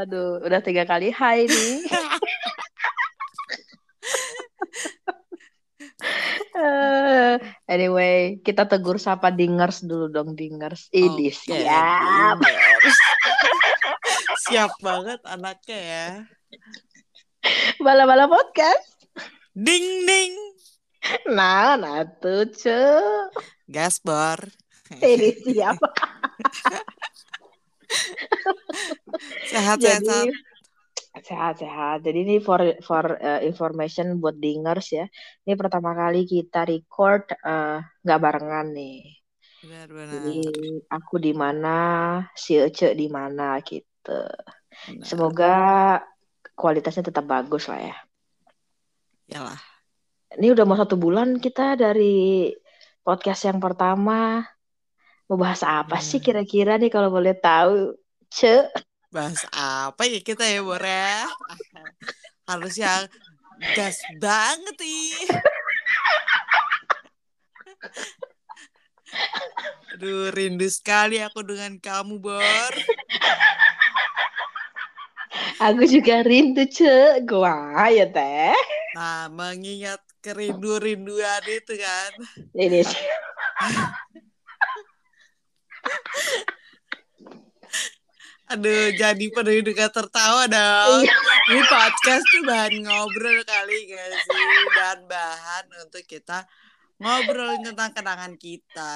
Waduh, udah tiga kali hai nih. Eh, anyway, kita tegur sapa dingers dulu dong dingers. Ini Oke, siap. Siap banget anaknya ya. Bala-bala podcast. Ding ding. Nah, nah tuh cu. Gaspar. Ini siap. Sehat sehat. Jadi sehat. sehat-sehat. Jadi ini for for uh, information buat dingers ya. Ini pertama kali kita record uh, nggak barengan nih. Benar benar. Jadi aku di mana, si Ece di mana gitu. benar. Semoga kualitasnya tetap bagus lah ya. Yalah. Ini udah mau satu bulan kita dari podcast yang pertama. Mau bahas apa sih Hmm. kira-kira nih kalau boleh tahu? Ce. Bahas apa ya kita ya Bora? Harus yang gas banget nih. Aduh, rindu sekali aku dengan kamu, Bor. Aku juga rindu, Ce. Gua ya teh. Nah, mengingat kerindu-rinduan itu kan. Ini Aduh, jadi penuh dengan tertawa dong. Iya. Ini podcast tuh bahan ngobrol kali gak sih? Dan bahan untuk kita ngobrolin tentang kenangan kita.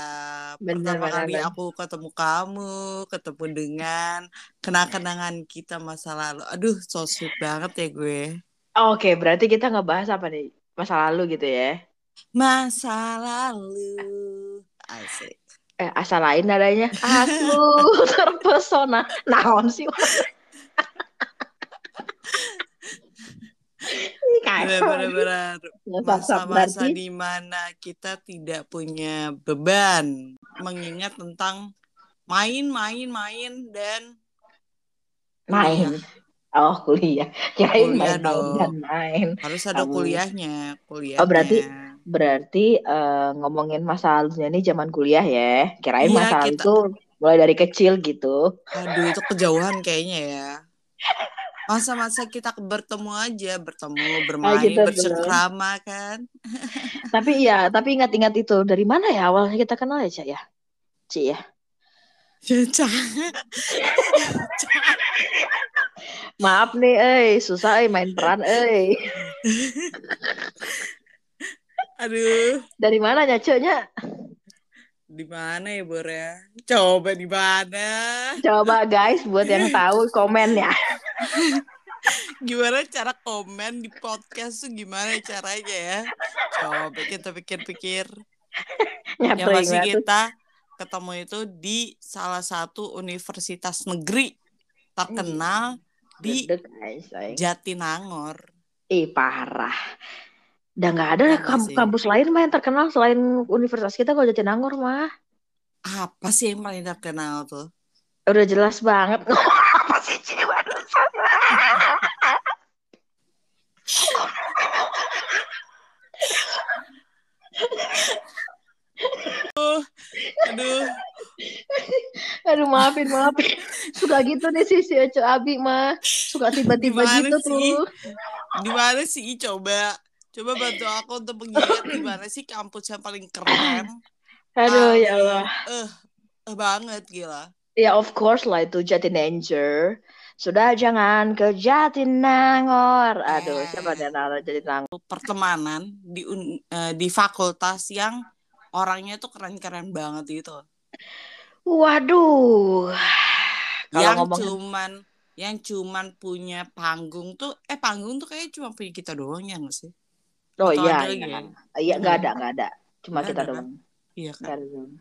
Bener, Pertama bener, kali bener. aku ketemu kamu, ketemu dengan kenang-kenangan kita masa lalu. Aduh, so sweet banget ya gue. Oke, berarti kita ngebahas apa nih? Masa lalu gitu ya. Masa lalu. Asik. Eh, asal lain adanya. Aku terpesona. Naon sih? Ini Benar, kacau. benar, benar. Masa Masa-masa berarti di mana kita tidak punya beban mengingat tentang main, main, main dan main. kuliah. Oh, kuliah. Kirain Kuliah main main dan main. Harus ada Kamu. kuliahnya, kuliahnya. Oh, berarti berarti eh, ngomongin masa lalunya ini zaman kuliah ya. Kirain Iya, masa lalu tuh mulai dari kecil gitu. Aduh, itu kejauhan kayaknya ya. Masa-masa kita bertemu aja, bertemu, bermain, gitu, bercengkrama kan. Tapi iya, tapi ingat-ingat itu dari mana ya awalnya kita kenal ya, Cak ya? Ci ya. Maaf nih, eh susah eh main peran eh. Aduh, Dari mana nyacanya? di mana ya, Bor ya? Coba di mana? Coba guys buat yang tahu komen ya. Gimana cara komen di podcast tuh gimana caranya ya? Coba kita pikir-pikir. Yang pasti kita ketemu itu di salah satu universitas negeri terkenal di. Jatinangor. Ih parah. Udah nggak ada Iya kamp- sih. kampus lain mah yang terkenal selain universitas kita kalau Jatinangor mah. Apa sih yang paling terkenal tuh? Udah jelas banget. Apa sih Ci? Aduh, Aduh maafin maafin. Suka gitu nih sih si Oce Abi mah. Suka tiba-tiba Gimana gitu sih? tuh. di mana sih? Coba, coba bantu aku untuk mengingat di mana sih kampus yang paling keren? Aduh ya Paling, Allah. Eh, eh banget gila. Ya of course lah itu Jatinangor. Sudah jangan ke Jatinangor. Aduh, Eh. siapa yang naro Jatinangor? Pertemanan di un- eh, di fakultas yang orangnya tuh keren-keren banget gitu. Waduh. Kalau yang ngomong cuman yang cuman punya panggung tuh eh panggung tuh kayaknya cuma punya kita doang ya nggak sih? Oh atau iya, iya. ya? Iya, nggak ada, nggak ada. Cuma Nggak kita ada, doang. Iya Nggak kan. ada doang.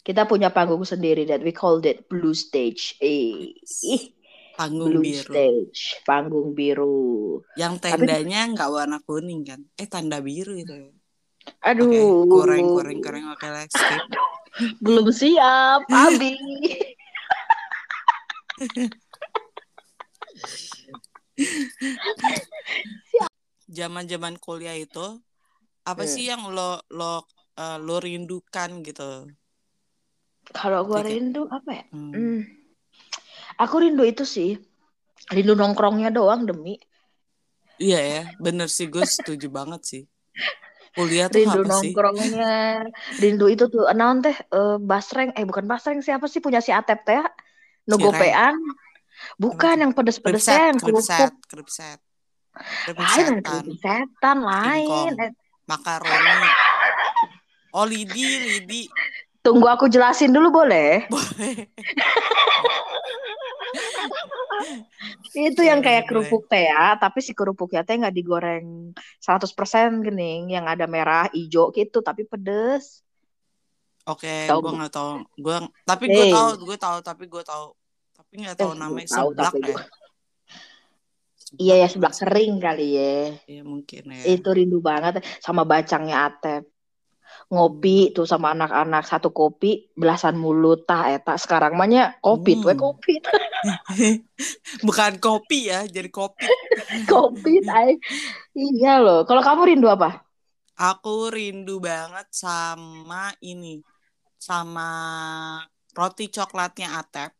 Kita punya panggung sendiri that we called it Blue Stage. Eh, ih, Panggung Blue biru. Stage, panggung biru. Yang tendanya nggak warna kuning kan? Eh tanda biru itu. Aduh, goreng goreng goreng oke let's skip. belum siap, Abi. Zaman-zaman kuliah itu apa Hmm. sih yang lo lo eh, lo rindukan gitu? Kalau gua Oke. rindu apa ya? Hmm. Hmm. Aku rindu itu sih rindu nongkrongnya doang demi Iya ya, bener sih gue setuju banget sih. Kuliah tuh rindu apa sih? nongkrongnya rindu itu tuh naon teh eh, basreng eh bukan basreng siapa sih punya si Atep teh nugopean bukan yang pedes-pedesnya yang Kripset, lain kerupuk setan lain. Eh, makaroni. Oh, lidi, lidi. tunggu aku jelasin dulu boleh Boleh. itu yang kayak kerupuk teh ya tapi si kerupuknya teh nggak digoreng 100% gening yang ada merah hijau gitu tapi pedes Oke, Tahu gue nggak tahu. Gue tapi gue Hey. tahu, gue tahu, tapi gue tahu. Tapi nggak tahu Eh, namanya tahu, seblak tapi ya. gua- iya ya sebelah kering kali ya Iya mungkin ya. itu rindu banget sama bacangnya Atep ngopi tuh sama anak-anak satu kopi belasan mulut tah eta sekarang mahnya kopi tuh Hmm. kopi Bukan kopi ya, jadi kopi. kopi tay. iya loh kalau kamu rindu apa Aku rindu banget sama ini, sama roti coklatnya Atep.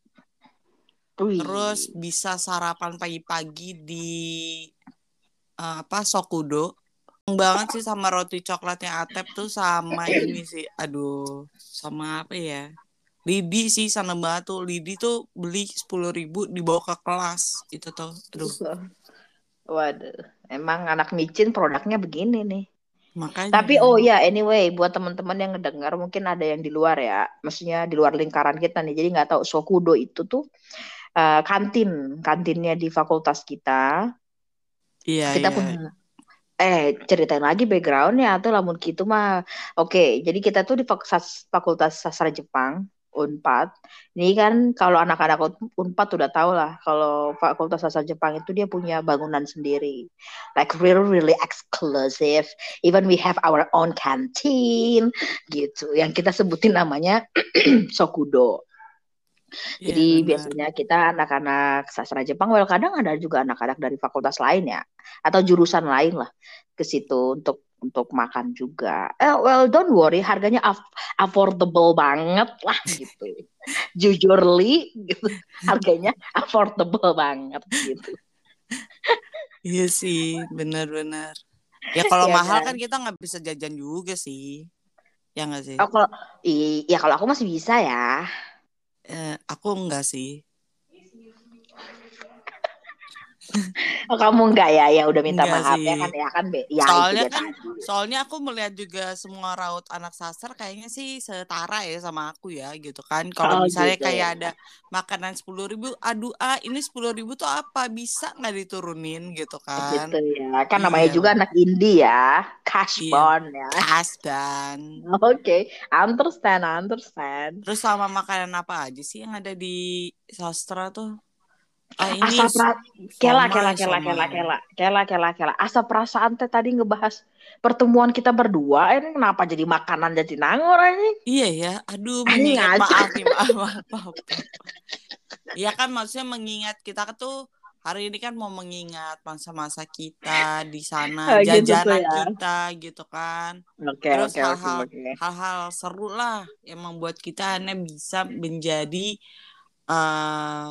Wih. Terus bisa sarapan pagi-pagi di eh, apa Sokudo. Banget sih sama roti coklatnya Atep tuh sama ini sih. Aduh, sama apa ya? Lidi sih sana banget tuh. Lidi tuh beli 10.000 ribu dibawa ke kelas. Itu tuh. Aduh, waduh emang anak micin produknya begini nih makanya. Tapi oh ya anyway buat teman-teman yang ngedengar mungkin ada yang di luar ya, maksudnya di luar lingkaran kita nih. Jadi nggak tahu Sokudo itu tuh eh, kantin, kantinnya di fakultas kita. Iya, Kita iya. punya eh ceritain lagi backgroundnya atau lamun gitu mah. Oke, jadi kita tuh di fakultas, fakultas sastra Jepang. Unpad. Ini kan kalau anak-anak Un- Unpad udah tahu lah kalau Fakultas Sastra Jepang itu dia punya bangunan sendiri. Like really really exclusive. Even we have our own canteen gitu. Yang kita sebutin namanya Sokudo. Iya, Jadi benar. biasanya kita anak-anak sastra Jepang, well kadang ada juga anak-anak dari fakultas lain ya, atau jurusan lain lah ke situ untuk untuk makan juga. Eh, well don't worry, harganya aff- affordable banget lah gitu. Jujurly gitu, harganya affordable banget gitu. Iya sih, benar-benar. Ya kalau Iya mahal kan? kan kita nggak bisa jajan juga sih. Ya nggak sih? Oh, kalau i- ya kalau aku masih bisa ya. Eh, aku enggak sih. Oh, kamu enggak ya? Ya udah minta Enggak maaf sih. ya kan ya kan be. Ya Soalnya kan, tadi. soalnya aku melihat juga semua raut anak sastra kayaknya sih setara ya sama aku ya gitu kan. Kalau Oh, misalnya gitu kayak ya. ada makanan sepuluh ribu, aduh ah ini sepuluh ribu tuh apa bisa nggak diturunin gitu kan? Gitu ya. Kan namanya Iya. juga anak indie ya. Cash Iya. bond ya. Kasdan. Oke, understand, understand. Terus sama makanan apa aja sih yang ada di sastra tuh? Ah ini Asap ra- kela kela kela kela kela kela kela kela. Asap perasaan teh tadi ngebahas pertemuan kita berdua. Ini kenapa jadi makanan jadi nangor ini? Iya ya, aduh mengingat maaf maaf maaf. maaf. Iya kan maksudnya mengingat kita tuh hari ini kan mau mengingat masa-masa kita di sana, gitu jajanan ya. kita gitu kan. Oke Terus oke hal-hal oke. hal-hal seru lah yang membuat kita aneh bisa menjadi eh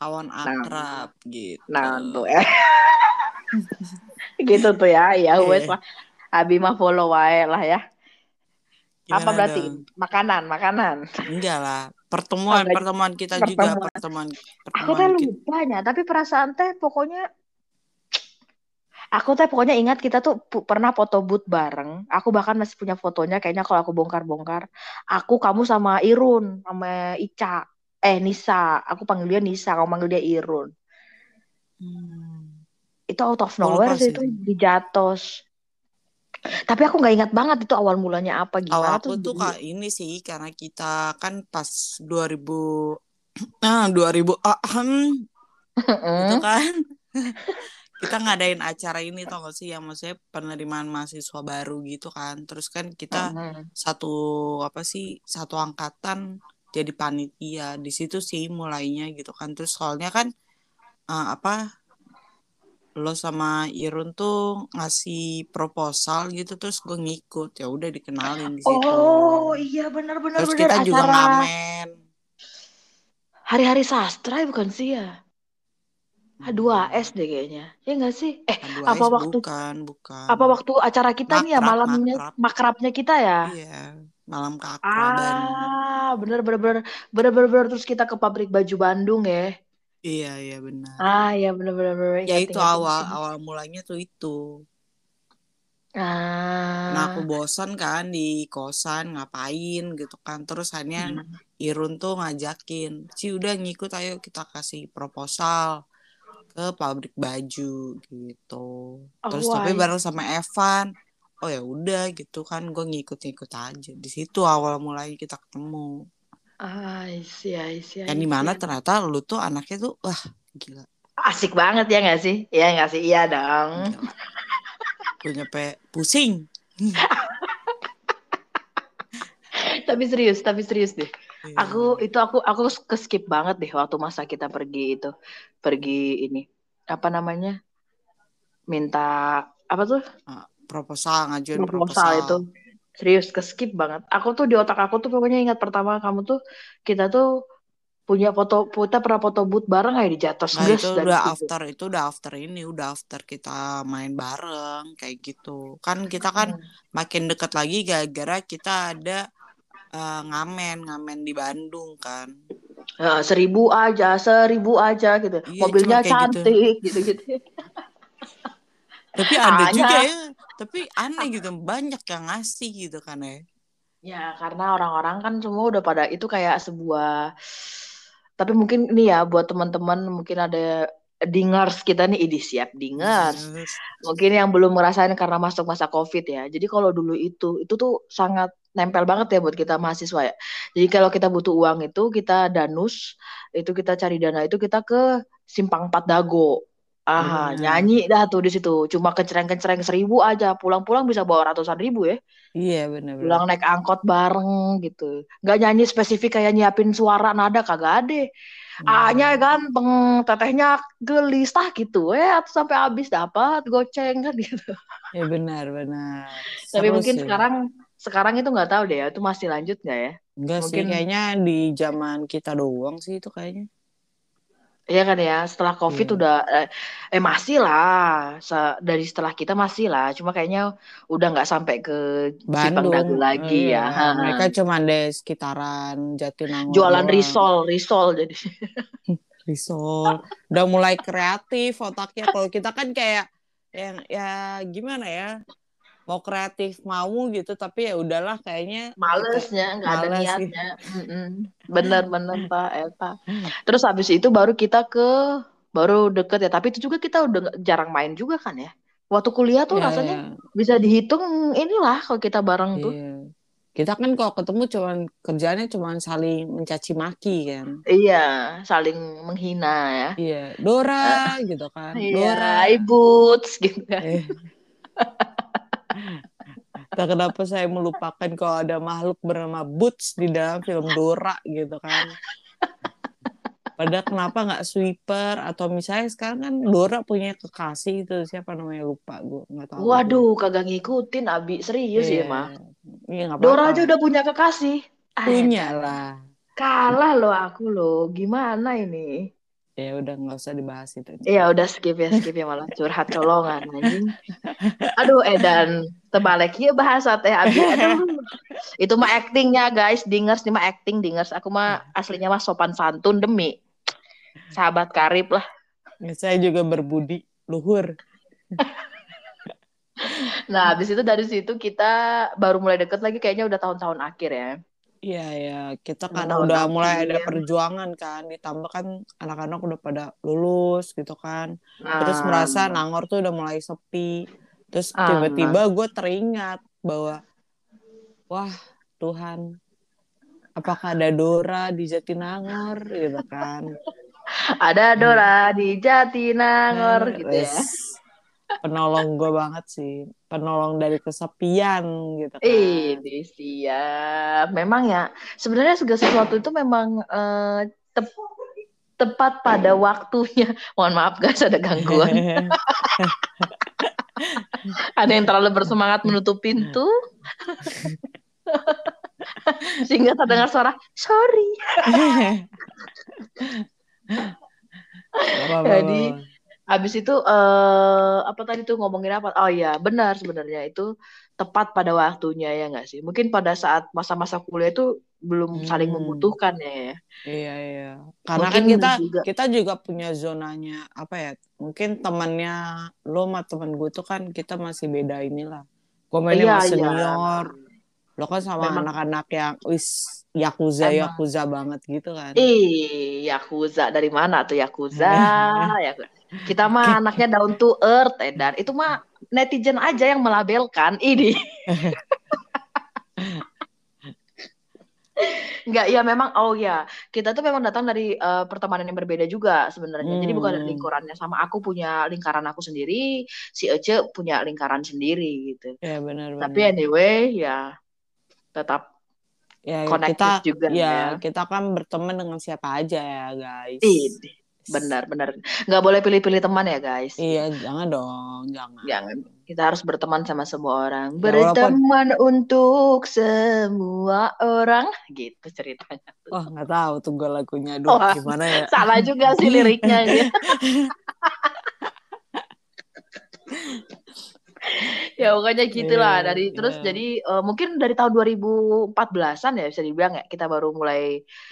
kawan Nah, akrab gitu. nah tuh ya. gitu tuh ya. Ya wes Iya. lah. Abi mah follow wae lah ya. Apa Gimana berarti? dong? Makanan, makanan. Enggak lah. Oh, Pertemuan, enggak. pertemuan kita juga, Pertemuan. pertemuan Aku teh pertemuan lupa ya, tapi perasaan teh pokoknya Aku teh pokoknya ingat kita tuh pernah foto booth bareng. Aku bahkan masih punya fotonya. Kayaknya kalau aku bongkar-bongkar, aku, kamu sama Irun, sama Ica, eh Nisa. Aku panggil dia Nisa, kamu panggil dia Irun. Hmm. Itu out of nowhere sih itu di Jatos. Tapi aku nggak ingat banget itu awal mulanya apa Kalau gimana aku tuh. kak ini sih karena kita kan pas 2000 ah 2000 ah, hmm, itu kan kita ngadain acara ini tau gak sih yang maksudnya penerimaan mahasiswa baru gitu kan terus kan kita Mm. satu apa sih satu angkatan jadi panitia di situ sih mulainya gitu kan terus soalnya kan eh, apa lo sama Irun tuh ngasih proposal gitu terus gue ngikut ya udah dikenalin di situ Oh iya benar-benar terus benar kita juga acara ngamen hari-hari sastra ya bukan sih ya? H2S deh kayaknya. Ya nggak sih? Eh, H2S apa waktu bukan, bukan. apa waktu acara kita nih ya Makrab, malamnya makrab. makrabnya kita ya? Iya, malam keakraban. Ah, bener bener bener bener bener bener. terus kita ke pabrik baju Bandung ya. Iya, iya benar. Ah, ya bener bener bener. Ya itu awal awal mulanya tuh itu. Ah. Nah aku bosan kan di kosan ngapain gitu kan. Terus akhirnya Hmm. Irun tuh ngajakin, si udah ngikut ayo kita kasih proposal ke pabrik baju gitu. Terus Oh, tapi bareng sama Evan. Oh ya udah gitu kan gue ngikut-ngikut aja. Di situ awal mulai kita ketemu. Ah, I see, I see, I Yang di mana ternyata lu tuh anaknya tuh wah gila. Asik banget ya nggak sih? Iya nggak sih? Iya dong. Gue nyampe pusing. Tapi serius, tapi serius deh. Iya. Aku itu aku aku ke skip banget deh waktu masa kita pergi itu. Pergi ini. Apa namanya? Minta apa tuh? Ah, proposal ngajuin Proposal itu. Serius ke skip banget. Aku tuh di otak aku tuh pokoknya ingat pertama kamu tuh kita tuh punya foto kita pernah foto booth bareng kayak di Jatos Nah itu udah situ. after itu udah after ini udah after kita main bareng kayak gitu kan kita kan Hmm. makin deket lagi gara-gara kita ada eh, ngamen ngamen di Bandung kan Ya, seribu aja, seribu aja gitu. Iya, Mobilnya cuma kayak gitu. cantik gitu-gitu. tapi ada Hanya- juga ya tapi aneh gitu banyak yang ngasih gitu kan ya Ya, karena orang-orang kan semua udah pada itu kayak sebuah tapi mungkin ini ya buat teman-teman mungkin ada dingers kita nih idi siap dingers. Mungkin yang belum ngerasain karena masuk masa Covid ya. Jadi kalau dulu itu itu tuh sangat nempel banget ya buat kita mahasiswa ya. Jadi kalau kita butuh uang itu kita danus, itu kita cari dana itu kita ke Simpang 4 Dago. Aha, Benar. nyanyi dah tuh di situ. Cuma kecereng-kecereng seribu aja, pulang-pulang bisa bawa ratusan ribu ya. iya benar-benar Pulang naik angkot bareng gitu. Nggak nyanyi spesifik kayak nyiapin suara nada kagak ada. Hmm. A-nya ganteng, tetehnya gelis tah gitu. Eh, atau sampai habis dapat goceng kan gitu. ya benar-benar Tapi Seru mungkin sih. sekarang sekarang itu nggak tahu deh ya, itu masih lanjut nggak ya? enggak sih mungkin- kayaknya di zaman kita doang sih itu kayaknya Iya kan ya, setelah COVID Iya. udah eh, eh masih lah, Se- dari setelah kita masih lah, cuma kayaknya udah nggak sampai ke Bandung lagi Iya, ya. Ha. mereka cuma di sekitaran Jatinangor Jualan risol, risol jadi. risol udah mulai kreatif otaknya kalau kita kan kayak yang ya gimana ya mau kreatif mau gitu tapi ya udahlah kayaknya Malesnya, nggak ada Males sih. niatnya. Mm-mm. Bener-bener Pak Eta. Terus habis itu baru kita ke baru deket ya, tapi itu juga kita udah jarang main juga kan ya. Waktu kuliah tuh Ya, rasanya ya, bisa dihitung inilah kalau kita bareng tuh. iya. kita kan kalau ketemu cuman kerjanya cuman saling mencaci maki kan Iya, saling menghina ya. iya Dora gitu kan Dora Iya, boots gitu kan. Eh. Tak kenapa saya melupakan kalau ada makhluk bernama Boots di dalam film Dora gitu kan. Padahal kenapa nggak sweeper atau misalnya sekarang kan Dora punya kekasih itu siapa namanya lupa gue nggak tahu. Waduh, kagak ngikutin Abi, serius Iya. ya mah. Iya nggak Dora apa-apa. aja udah punya kekasih. Punya lah. Kalah loh aku loh. Gimana ini? Ya udah nggak usah dibahas itu. Iya udah skip ya skip ya malah curhat colongan anjing. Aduh Edan terbalik ya bahasa teh Abi. Aduh. Itu mah actingnya guys, dingers nih mah acting dingers. Aku mah aslinya mah sopan santun demi sahabat karib lah. Ya, saya juga berbudi luhur. Nah habis itu dari situ kita baru mulai deket lagi kayaknya udah tahun-tahun akhir ya. Iya ya kita Tahun karena udah mulai ada perjuangan kan, ditambah kan anak-anak udah pada lulus gitu kan. Terus Nah, merasa Nangor tuh udah mulai sepi. Terus Ah. tiba-tiba gue teringat bahwa wah Tuhan, apakah ada Dora di Jatinangor gitu kan? ada Dora di Jatinangor gitu ya. Penolong gue banget sih, penolong dari kesepian gitu kan. Ini siap. Memang ya, sebenarnya segala sesuatu itu memang eh, tep- tepat pada waktunya. Mohon maaf guys, ada gangguan. ada yang terlalu bersemangat menutup pintu. Sehingga terdengar suara, sorry. Jadi. Habis itu eh apa tadi tuh ngomongin apa? Oh iya, benar sebenarnya itu tepat pada waktunya ya nggak sih? Mungkin pada saat masa-masa kuliah itu belum saling Hmm. membutuhkan ya. ya. Iya iya. Karena Mungkin kan kita juga kita juga punya zonanya apa ya? Mungkin temannya lo sama temen gue tuh kan kita masih beda inilah. Gue mainnya iya sama iya. senior. Lo kan sama Memang anak-anak yang wis yakuza emang yakuza banget gitu kan. ih Yakuza dari mana tuh Yakuza? Yakuza. Kita mah anaknya down to earth Edan. Itu mah netizen aja yang melabelkan ini. Enggak, ya memang oh ya. Kita tuh memang datang dari eh, pertemanan yang berbeda juga sebenarnya. Jadi bukan Hmm. lingkarannya sama aku punya lingkaran aku sendiri, si Ece punya lingkaran sendiri gitu. Ya benar Tapi benar. anyway ya tetap Ya connected kita juga ya. ya kita kan berteman dengan siapa aja ya guys. Ih, benar benar. Nggak boleh pilih-pilih teman ya guys. Iya jangan dong jangan. Jangan. Kita harus berteman sama semua orang. Ya walaupun Berteman untuk semua orang gitu ceritanya. Wah nggak tahu tuh gue lagunya aduh Wah, gimana ya. salah juga sih liriknya ini. ya pokoknya gitulah Iya dari terus iya. jadi eh, mungkin dari tahun 2014-an ya bisa dibilang ya kita baru mulai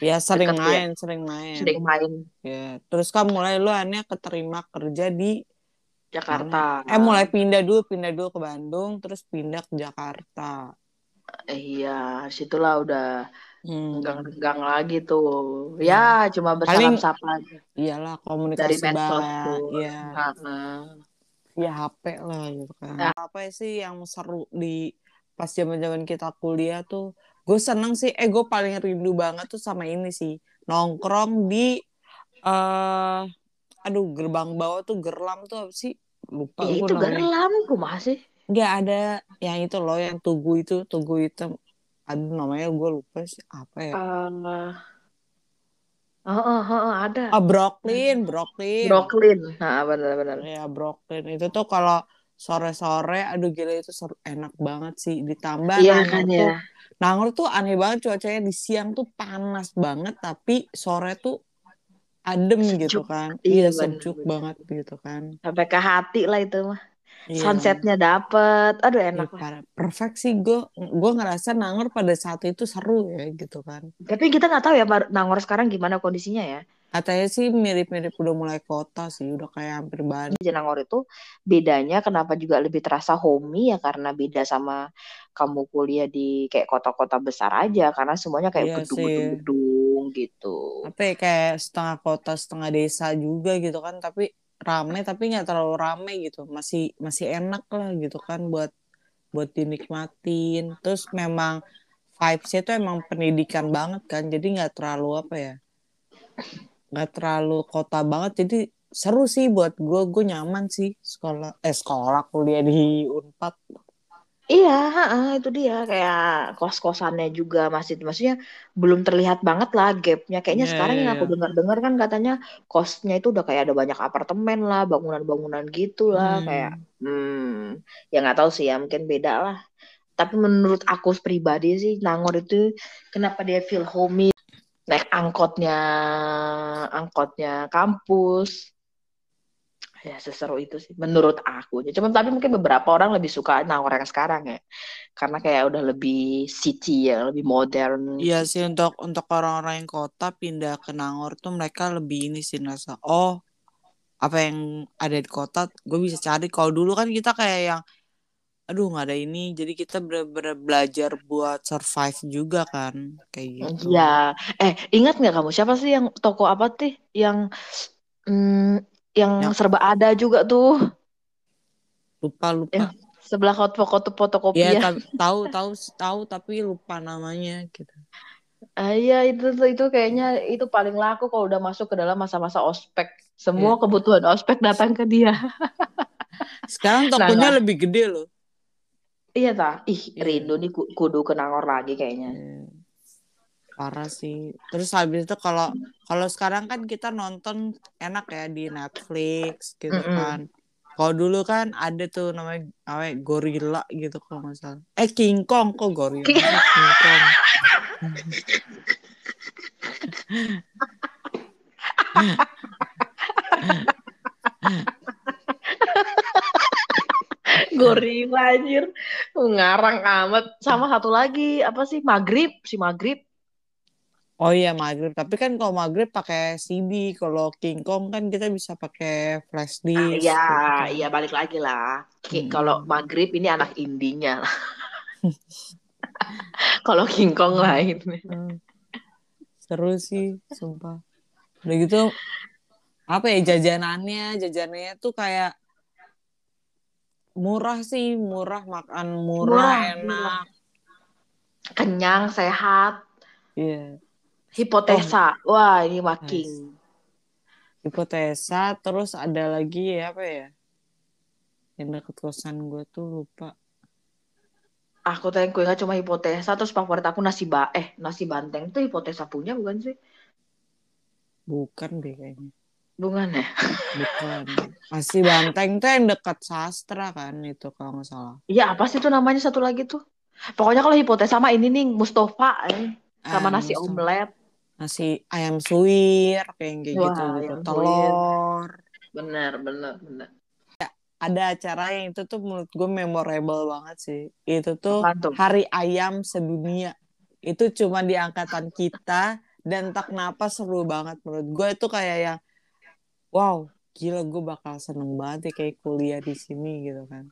Ya sering deket ya main sering main. sering main Ya terus kan mulai lu akhirnya keterima kerja di mana? Jakarta Eh mulai pindah dulu pindah dulu ke Bandung terus pindah ke Jakarta. Eh, iya situlah udah Hmm. gang-gang lagi tuh Ya ya cuma paling bersalam sapa aja iyalah dari komunikasi medsos bah tuh ya. Via HP lah gitu kan. Nah, Apa sih yang seru di pas zaman-zaman kita kuliah tuh? Gue seneng sih, eh gue paling rindu banget tuh sama ini sih. Nongkrong di eh aduh gerbang bawah tuh gerlam tuh apa sih? Lupa ya gue itu namanya. gerlam kumaha sih Nggak ada yang itu loh yang tugu itu, tugu hitam. Aduh namanya gue lupa sih apa ya? Eh, heeh, heeh, ada. Ah Brooklyn, Brooklyn. Brooklyn. Nah benar-benar Ya Brooklyn. Itu tuh kalau sore-sore aduh gila itu seru, enak banget sih ditambah iya Nangor kan tuh ya. Nangor tuh aneh banget cuacanya di siang tuh panas banget tapi sore tuh adem gitu sejuk. kan. Iya iya sejuk banget gitu kan. Sampai ke hati lah itu mah iya. Sunsetnya dapet. Aduh iya enak lah. parah. Perfect sih. Gue gue ngerasa Nangor pada saat itu seru ya gitu kan. Tapi kita nggak tahu ya Nangor sekarang gimana kondisinya ya. Katanya sih mirip-mirip udah mulai kota sih udah kayak hampir Bandung di Nangor itu bedanya kenapa juga lebih terasa homey ya karena beda sama kamu kuliah di kayak kota-kota besar aja karena semuanya kayak iya gedung-gedung gitu. Apa ya kayak setengah kota setengah desa juga gitu kan. Tapi rame tapi nggak terlalu rame gitu. Masih masih enak lah gitu kan buat buat dinikmatin. Terus memang vibesnya tuh emang pendidikan banget kan jadi nggak terlalu apa ya nggak terlalu kota banget. Jadi seru sih buat gue gue nyaman sih sekolah eh sekolah kuliah di Unpad Iya, itu dia kayak kos-kosannya juga masih maksudnya belum terlihat banget lah gapnya. Kayaknya Iya, sekarang iya, yang aku iya. dengar-dengar kan katanya kosnya itu udah kayak ada banyak apartemen lah, bangunan-bangunan gitu lah, kayak Hmm. hmm, ya nggak tahu sih ya mungkin beda lah. Tapi menurut aku pribadi sih Nangor itu kenapa dia feel homey naik angkotnya angkotnya kampus ya seseru itu sih menurut aku cuma tapi mungkin beberapa orang lebih suka Nangor yang sekarang ya. Karena kayak udah lebih city ya lebih modern. Iya sih untuk untuk orang-orang yang kota pindah ke Nangor tuh mereka lebih ini sih ngerasa oh apa yang ada di kota gue bisa cari. Kalau dulu kan kita kayak yang aduh nggak ada ini. Jadi kita bener-bener belajar buat survive juga kan kayak gitu. Iya, eh ingat nggak kamu siapa sih yang toko apa sih yang mm, yang yang serba ada juga tuh lupa lupa yang sebelah foto ya fotokopian. ta- tahu tahu tahu tapi lupa namanya gitu Ah, iya itu itu kayaknya itu paling laku kalau udah masuk ke dalam masa-masa ospek. ya Semua kebutuhan ospek datang ke dia. sekarang Nah, tokonya nah, lebih gede loh iya ta. Ih, iya rindu nih ku- kudu ke Nangor lagi kayaknya. Parah sih terus habis itu kalau kalau sekarang kan kita nonton enak ya di Netflix gitu Mm-mm. kan kalau dulu kan ada tuh namanya apa gorila gitu kalau nggak salah eh King Kong kok gorila King Kong Gorila anjir. Ngarang amat. Sama satu lagi apa sih? Maghrib, si Maghrib. Oh iya maghrib, tapi kan kalau maghrib pakai CD, kalau King Kong kan kita bisa pakai flash Ah, disk. iya, gitu. iya balik lagi lah. Mm-mm. Kalau Maghrib ini anak indinya lah. Kalau King Kong lain. Hmm. Seru sih, sumpah. Udah gitu, apa ya jajanannya, jajanannya tuh kayak murah sih, murah makan murah, Murah, enak. Kenyang, sehat. Iya. Hipotesa. Wah, ini makin. Hipotesa, terus ada lagi ya apa ya? Yang deket kosan gue tuh lupa. Aku tanya gue cuma hipotesa terus favorit aku nasi ba eh nasi banteng itu hipotesa punya bukan sih? Bukan deh kayaknya. Bukan ya? Bukan. Masih Banteng tuh yang dekat sastra kan itu kalau nggak salah. Iya apa sih itu namanya satu lagi tuh? Pokoknya kalau hipotesa sama ini nih Mustafa eh. sama Ah, nasi Mustafa. omelet. Nasi ayam suwir kayak gitu Wah, gitu. ayam Telur. Bener, bener, bener. Ada acara yang itu tuh menurut gue memorable banget sih. Itu tuh tuh? Hari Ayam Sedunia. Itu cuma di angkatan kita dan tak kenapa seru banget menurut gue itu kayak yang wow gila gue bakal seneng banget ya kayak kuliah di sini gitu kan.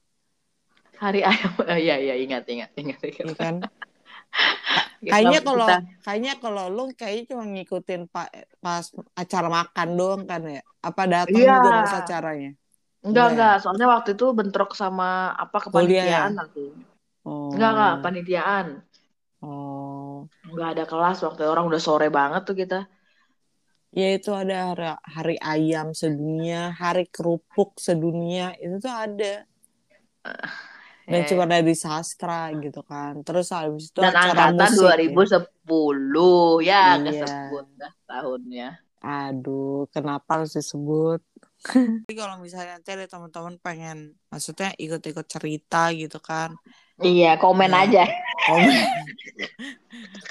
Hari ayam. Oh, iya, iya, ingat, ingat, ingat. ingat. Iya kan? Kita- kayaknya kalau kayaknya kalau lu kayaknya cuma ngikutin pa, pas acara makan doang kan ya apa datang Iya. juga pas acaranya enggak, Enggak ya? enggak. Soalnya waktu itu bentrok sama apa kepanitiaan aku. oh Enggak, enggak, panitiaan. oh Enggak ada kelas waktu itu. orang udah sore banget tuh kita. ya itu ada hari, hari ayam sedunia hari kerupuk sedunia itu tuh ada dan Eh. cuma ada di sastra gitu kan terus habis itu Dan acara angkatan musik ya. 2010 ya, Iya. kesebut dah tahunnya. Aduh, kenapa harus disebut? Tapi kalau misalnya nanti ada teman-teman pengen, maksudnya ikut-ikut cerita gitu kan, Iya, komen Iya. aja. komen,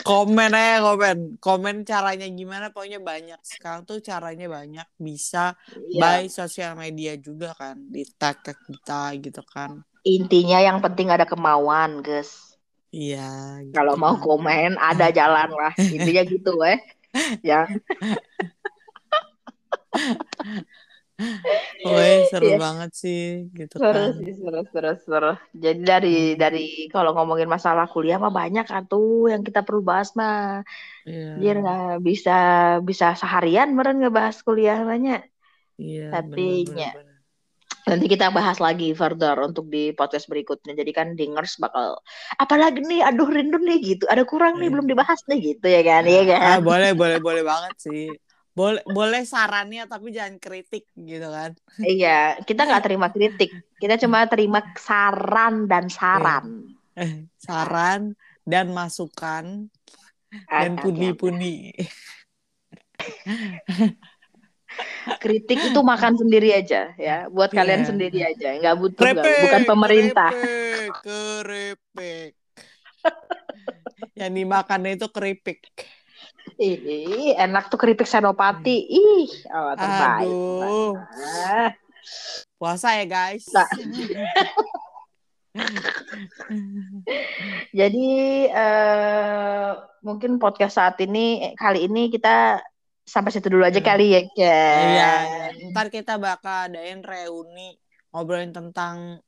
komen aja komen, komen caranya gimana, pokoknya banyak. Sekarang tuh caranya banyak, bisa Iya. by sosial media juga kan, di tag tag kita gitu kan. Intinya yang penting ada kemauan, guys. Iya. gitu Kalau mau komen ada jalan lah. Intinya gitu, eh. Ya. Woi, seru Iya. banget sih, gitu Seru kan. sih, seru, seru, seru. Jadi dari dari kalau ngomongin masalah kuliah mah banyak kan tuh yang kita perlu bahas mah. Iya. Biar nggak bisa bisa seharian meren ngebahas kuliah banyak. Iya, Tapi, bener, bener, bener. Nanti kita bahas lagi further untuk di podcast berikutnya. Jadi kan dingers bakal apalagi nih, aduh rindu nih gitu. Ada kurang nih Iya. belum dibahas nih gitu ya kan, iya Ah, kan? boleh, boleh, boleh banget sih. Boleh, boleh sarannya tapi jangan kritik gitu kan. Iya, kita nggak terima kritik. Kita cuma terima saran dan saran. Eh, saran dan masukan dan pundi-pundi. Kritik itu makan sendiri aja ya, buat kalian Iya. sendiri aja. Nggak butuh, nggak- Keripik, bukan pemerintah. Keripik, keripik. Yang dimakannya itu keripik. Ih, enak tuh keripik senopati. Ih, oh, terbaik. Aduh, puasa ya guys. Nah. Jadi eh, mungkin podcast saat ini kali ini kita sampai situ dulu aja Hmm. kali ya. Iya, Iya. iya. Ntar kita bakal adain reuni ngobrolin tentang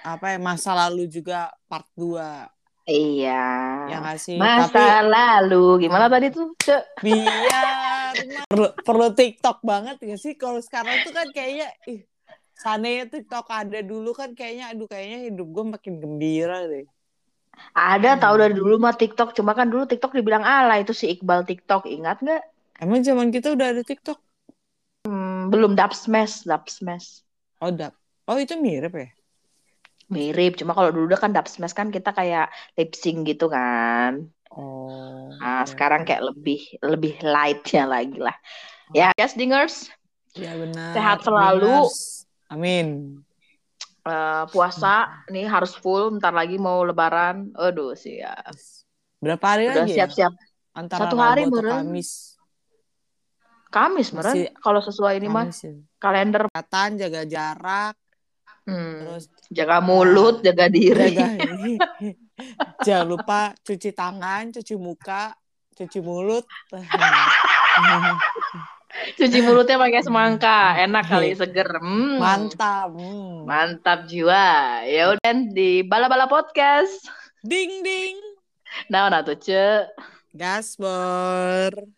apa ya masa lalu juga part 2 Iya. ya nggak sih Masa tapi lalu gimana tadi tuh? Cek? biar perlu, perlu TikTok banget gak sih kalau sekarang tuh kan kayaknya ih seandainya TikTok ada dulu kan kayaknya aduh kayaknya hidup gue makin gembira deh Ada tahu Hmm. dari dulu mah TikTok, cuma kan dulu TikTok dibilang ala itu si Iqbal TikTok, ingat nggak? Emang zaman kita udah ada TikTok Hmm, belum dub smash, dub smash. oh dap oh itu mirip ya Mirip, cuma kalau dulu kan dub smash kan kita kayak lip sync gitu kan. oh Nah, oke, sekarang oke. kayak lebih lebih lightnya lagi lah. Ya, yes, dingers. ya benar Sehat selalu. Dingers. amin Eh, puasa nih harus full, bentar lagi mau lebaran. Aduh, siap. berapa hari Udah lagi ya siap-siap. antara Satu hari, meren. Kamis Kamis, meren. Masih- Kalau sesuai ini mah ya. kalender. kesehatan, jaga jarak, Hmm. Terus jaga mulut, jaga diri. jaga jangan lupa cuci tangan, cuci muka, cuci mulut. Cuci mulutnya pakai semangka, enak kali seger. Hmm. Mantap. Hmm. Mantap jiwa. Ya udah di bala-bala podcast. Ding ding. Nah, nah tuh, Ce. Gaspor.